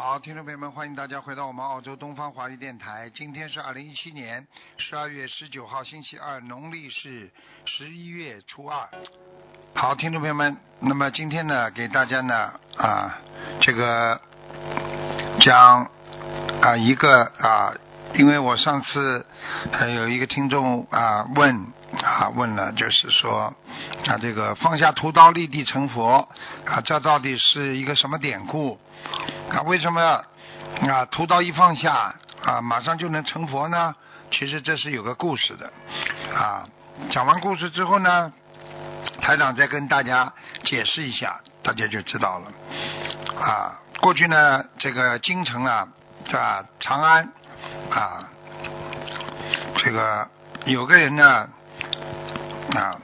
好，听众朋友们，欢迎大家回到我们澳洲东方华语电台。今天是二零一七年十二月十九号，星期二，农历是十一月初二。好，听众朋友们，那么今天呢，给大家呢啊，这个讲啊一个啊，因为我上次还有一个听众啊问啊问了，就是说啊这个放下屠刀立地成佛啊，这到底是一个什么典故？啊，为什么啊屠刀一放下啊，马上就能成佛呢？其实这是有个故事的啊。讲完故事之后呢，台长再跟大家解释一下，大家就知道了啊。过去呢，这个京城啊，啊长安啊，这个有个人呢啊，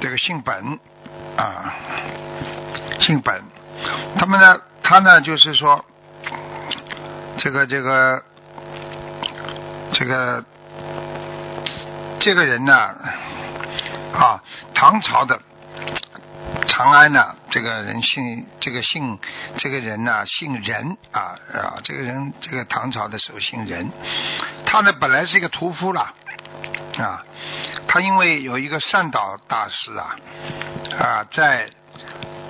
这个姓本啊，姓本，他们呢，他呢就是说。这个这个这个这个人呢啊，唐朝的长安呢，这个人姓这个姓这个人呢姓任啊啊，这个人这个唐朝的时候姓任，他呢本来是一个屠夫啦啊，他因为有一个善导大师啊啊，在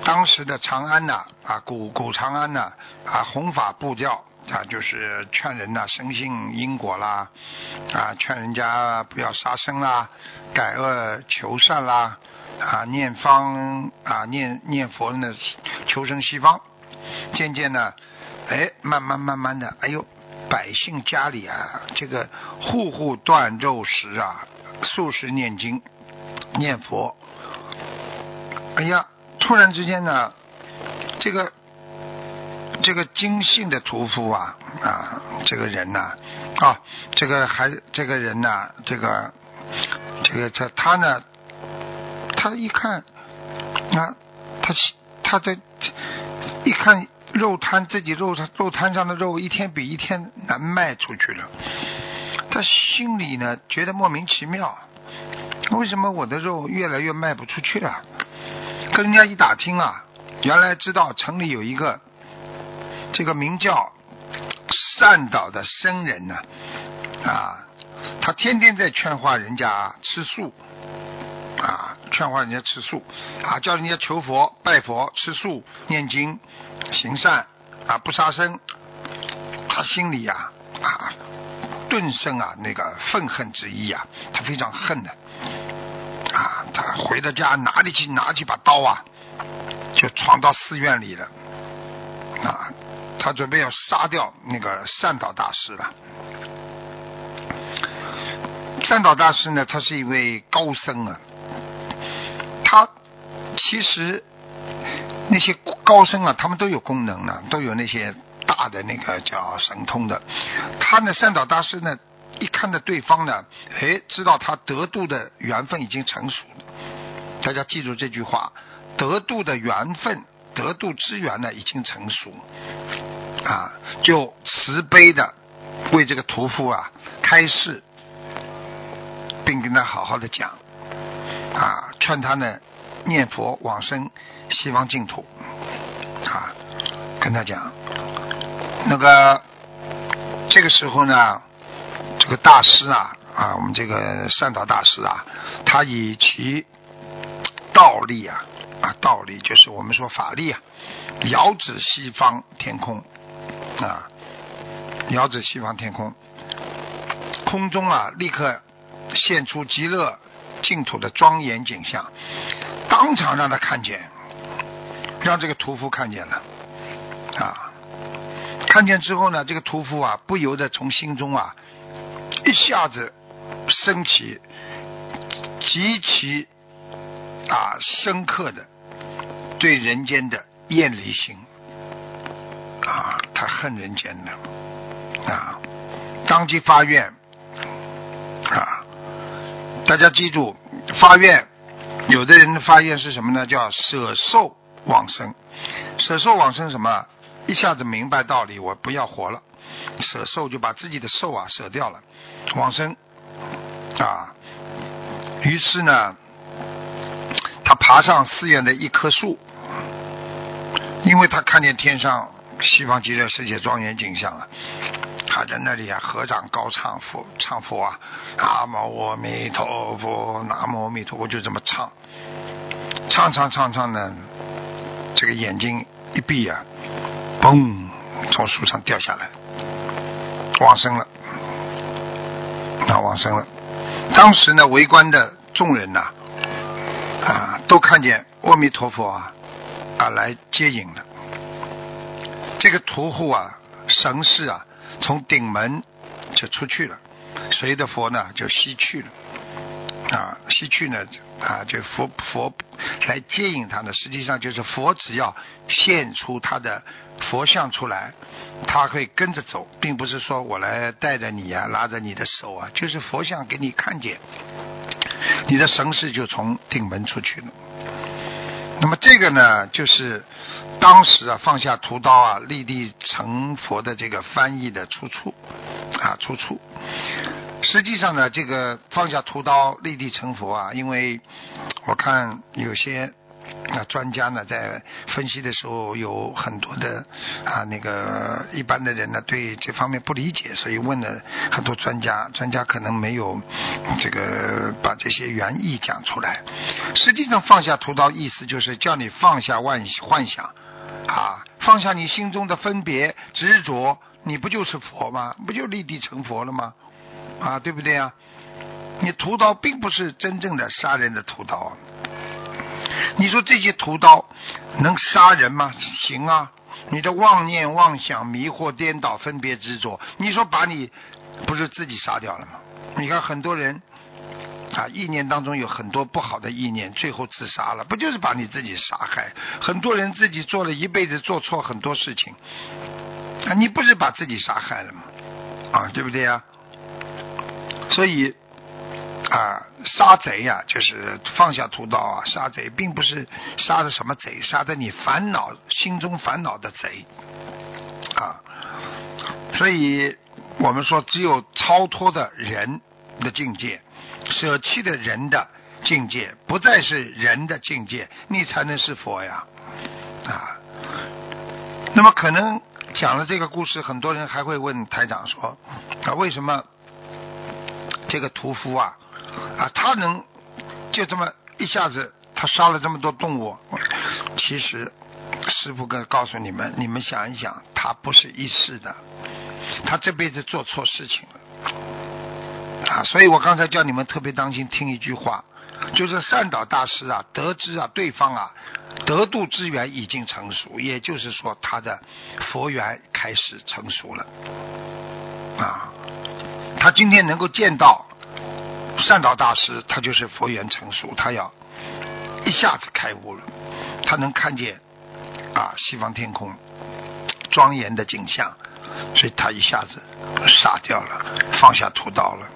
当时的长安呢啊古古长安呢啊弘法布教。啊，就是劝人呐，生信因果啦，啊，劝人家不要杀生啦，改恶求善啦，啊，念方啊，念念佛呢，求生西方。渐渐呢，哎，慢慢慢慢的，哎呦，百姓家里啊，这个户户断肉食啊，素食念经念佛。哎呀，突然之间呢，这个。这个精信的屠夫啊啊，这个人呐啊，这个还这个人呐，这个这个他他呢，他一看啊，他他在一看肉摊自己肉肉摊上的肉一天比一天难卖出去了，他心里呢觉得莫名其妙，为什么我的肉越来越卖不出去了？跟人家一打听啊，原来知道城里有一个。这个名叫善导的僧人呢，啊，他天天在劝化人家吃素，啊，劝化人家吃素，啊，叫人家求佛、拜佛、吃素、念经、行善，啊，不杀生。他心里呀，啊，顿生啊那个愤恨之意啊，他非常恨的，啊，他回到家哪里去拿起把刀啊，就闯到寺院里了，啊。他准备要杀掉那个善导大师了。善导大师呢，他是一位高僧啊。他其实那些高僧啊，他们都有功能的，都有那些大的那个叫神通的。他呢，善导大师呢，一看到对方呢，哎，知道他得度的缘分已经成熟了。大家记住这句话：得度的缘分。得度之缘呢，已经成熟，啊，就慈悲的为这个屠夫啊开示，并跟他好好的讲，啊，劝他呢念佛往生西方净土，啊，跟他讲，那个这个时候呢，这个大师啊，啊，我们这个善导大师啊，他以其道力啊。啊，道理就是我们说法力啊，遥指西方天空啊，遥指西方天空，空中啊立刻现出极乐净土的庄严景象，当场让他看见，让这个屠夫看见了啊，看见之后呢，这个屠夫啊不由得从心中啊一下子升起极其啊深刻的。对人间的厌离心啊，他恨人间的啊，当即发愿啊！大家记住，发愿，有的人的发愿是什么呢？叫舍寿往生。舍寿往生什么？一下子明白道理，我不要活了，舍寿就把自己的寿啊舍掉了，往生啊。于是呢，他爬上寺院的一棵树，因为他看见天上西方极乐世界庄严景象了，他在那里啊合掌高唱佛唱佛啊，南无阿弥陀佛，南无阿弥陀佛，就这么唱，唱唱唱唱呢，这个眼睛一闭啊，嘣，从树上掉下来，往生了，啊，往生了。当时呢，围观的众人呐，啊都看见阿弥陀佛啊，啊，来接引了。这个屠户啊，神士啊，从顶门就出去了，随的佛呢就西去了。啊，西去呢，啊，就佛佛来接引他呢。实际上就是佛只要现出他的佛像出来，他会跟着走，并不是说我来带着你啊，拉着你的手啊，就是佛像给你看见，你的神识就从顶门出去了。那么这个呢，就是当时啊放下屠刀啊立地成佛的这个翻译的出处啊出处。实际上呢，这个放下屠刀立地成佛啊，因为我看有些啊专家呢在分析的时候有很多的啊那个一般的人呢对这方面不理解，所以问了很多专家，专家可能没有这个把这些原意讲出来。实际上放下屠刀意思就是叫你放下幻幻想啊，放下你心中的分别执着，你不就是佛吗？不就立地成佛了吗？啊，对不对啊？你屠刀并不是真正的杀人的屠刀！你说这些屠刀能杀人吗？行啊！你的妄念、妄想、迷惑、颠倒、分别、执着，你说把你不是自己杀掉了吗？你看很多人啊，意念当中有很多不好的意念，最后自杀了，不就是把你自己杀害？很多人自己做了一辈子做错很多事情啊，你不是把自己杀害了吗？啊，对不对呀？所以啊，杀贼呀，就是放下屠刀啊，杀贼，并不是杀的什么贼，杀的你烦恼心中烦恼的贼啊。所以我们说，只有超脱的人的境界，舍弃的人的境界，不再是人的境界，你才能是佛呀啊。那么可能讲了这个故事，很多人还会问台长说啊，为什么？这个屠夫啊，啊，他能就这么一下子，他杀了这么多动物。其实，师傅跟告诉你们，你们想一想，他不是一世的，他这辈子做错事情了啊。所以我刚才叫你们特别当心，听一句话，就是善导大师啊，得知啊对方啊得度之缘已经成熟，也就是说他的佛缘开始成熟了啊。他今天能够见到善导大师，他就是佛缘成熟，他要一下子开悟了，他能看见啊西方天空庄严的景象，所以他一下子傻掉了，放下屠刀了，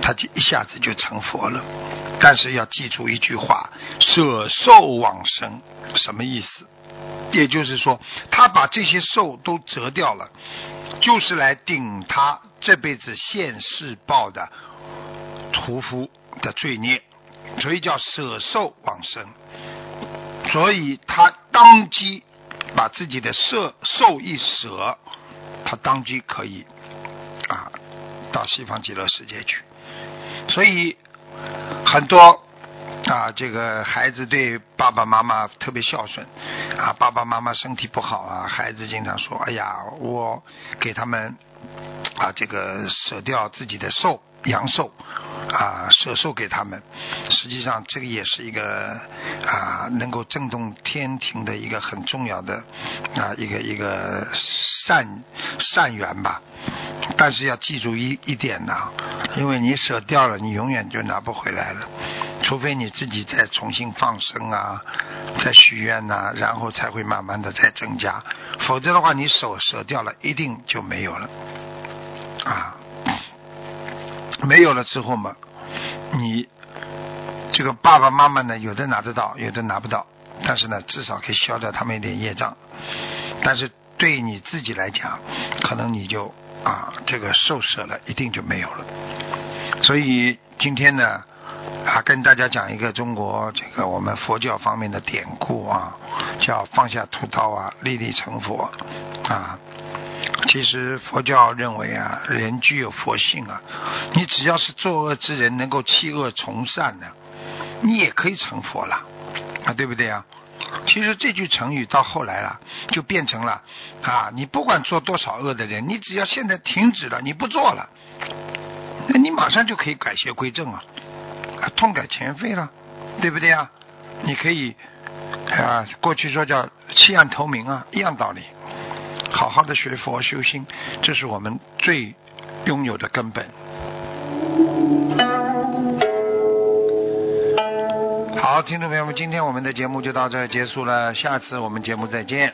他就一下子就成佛了。但是要记住一句话：舍寿往生，什么意思？也就是说，他把这些寿都折掉了。就是来顶他这辈子现世报的屠夫的罪孽，所以叫舍寿往生。所以他当机把自己的舍寿一舍，他当机可以啊到西方极乐世界去。所以很多。啊，这个孩子对爸爸妈妈特别孝顺，啊，爸爸妈妈身体不好啊，孩子经常说：“哎呀，我给他们啊，这个舍掉自己的寿阳寿啊，舍受给他们。实际上，这个也是一个啊，能够震动天庭的一个很重要的啊，一个一个善善缘吧。但是要记住一一点呢，因为你舍掉了，你永远就拿不回来了。除非你自己再重新放生啊，再许愿呐、然后才会慢慢的再增加，否则的话，你手舍掉了，一定就没有了啊。没有了之后嘛，你这个爸爸妈妈呢，有的拿得到，有的拿不到，但是呢，至少可以消掉他们一点业障。但是对你自己来讲，可能你就啊，这个受舍了，一定就没有了。所以今天呢，啊，跟大家讲一个中国这个我们佛教方面的典故啊，叫放下屠刀啊，立地成佛啊。其实佛教认为啊，人具有佛性啊，你只要是作恶之人，能够弃恶从善的，你也可以成佛了啊，对不对啊？其实这句成语到后来了，就变成了啊，你不管做多少恶的人，你只要现在停止了，你不做了，那你马上就可以改邪归正啊，啊，痛改前非了，对不对啊？你可以啊，过去说叫弃暗投明啊，一样道理。好好的学佛修心，这是我们最拥有的根本。好，听众朋友们，今天我们的节目就到这结束了，下次我们节目再见。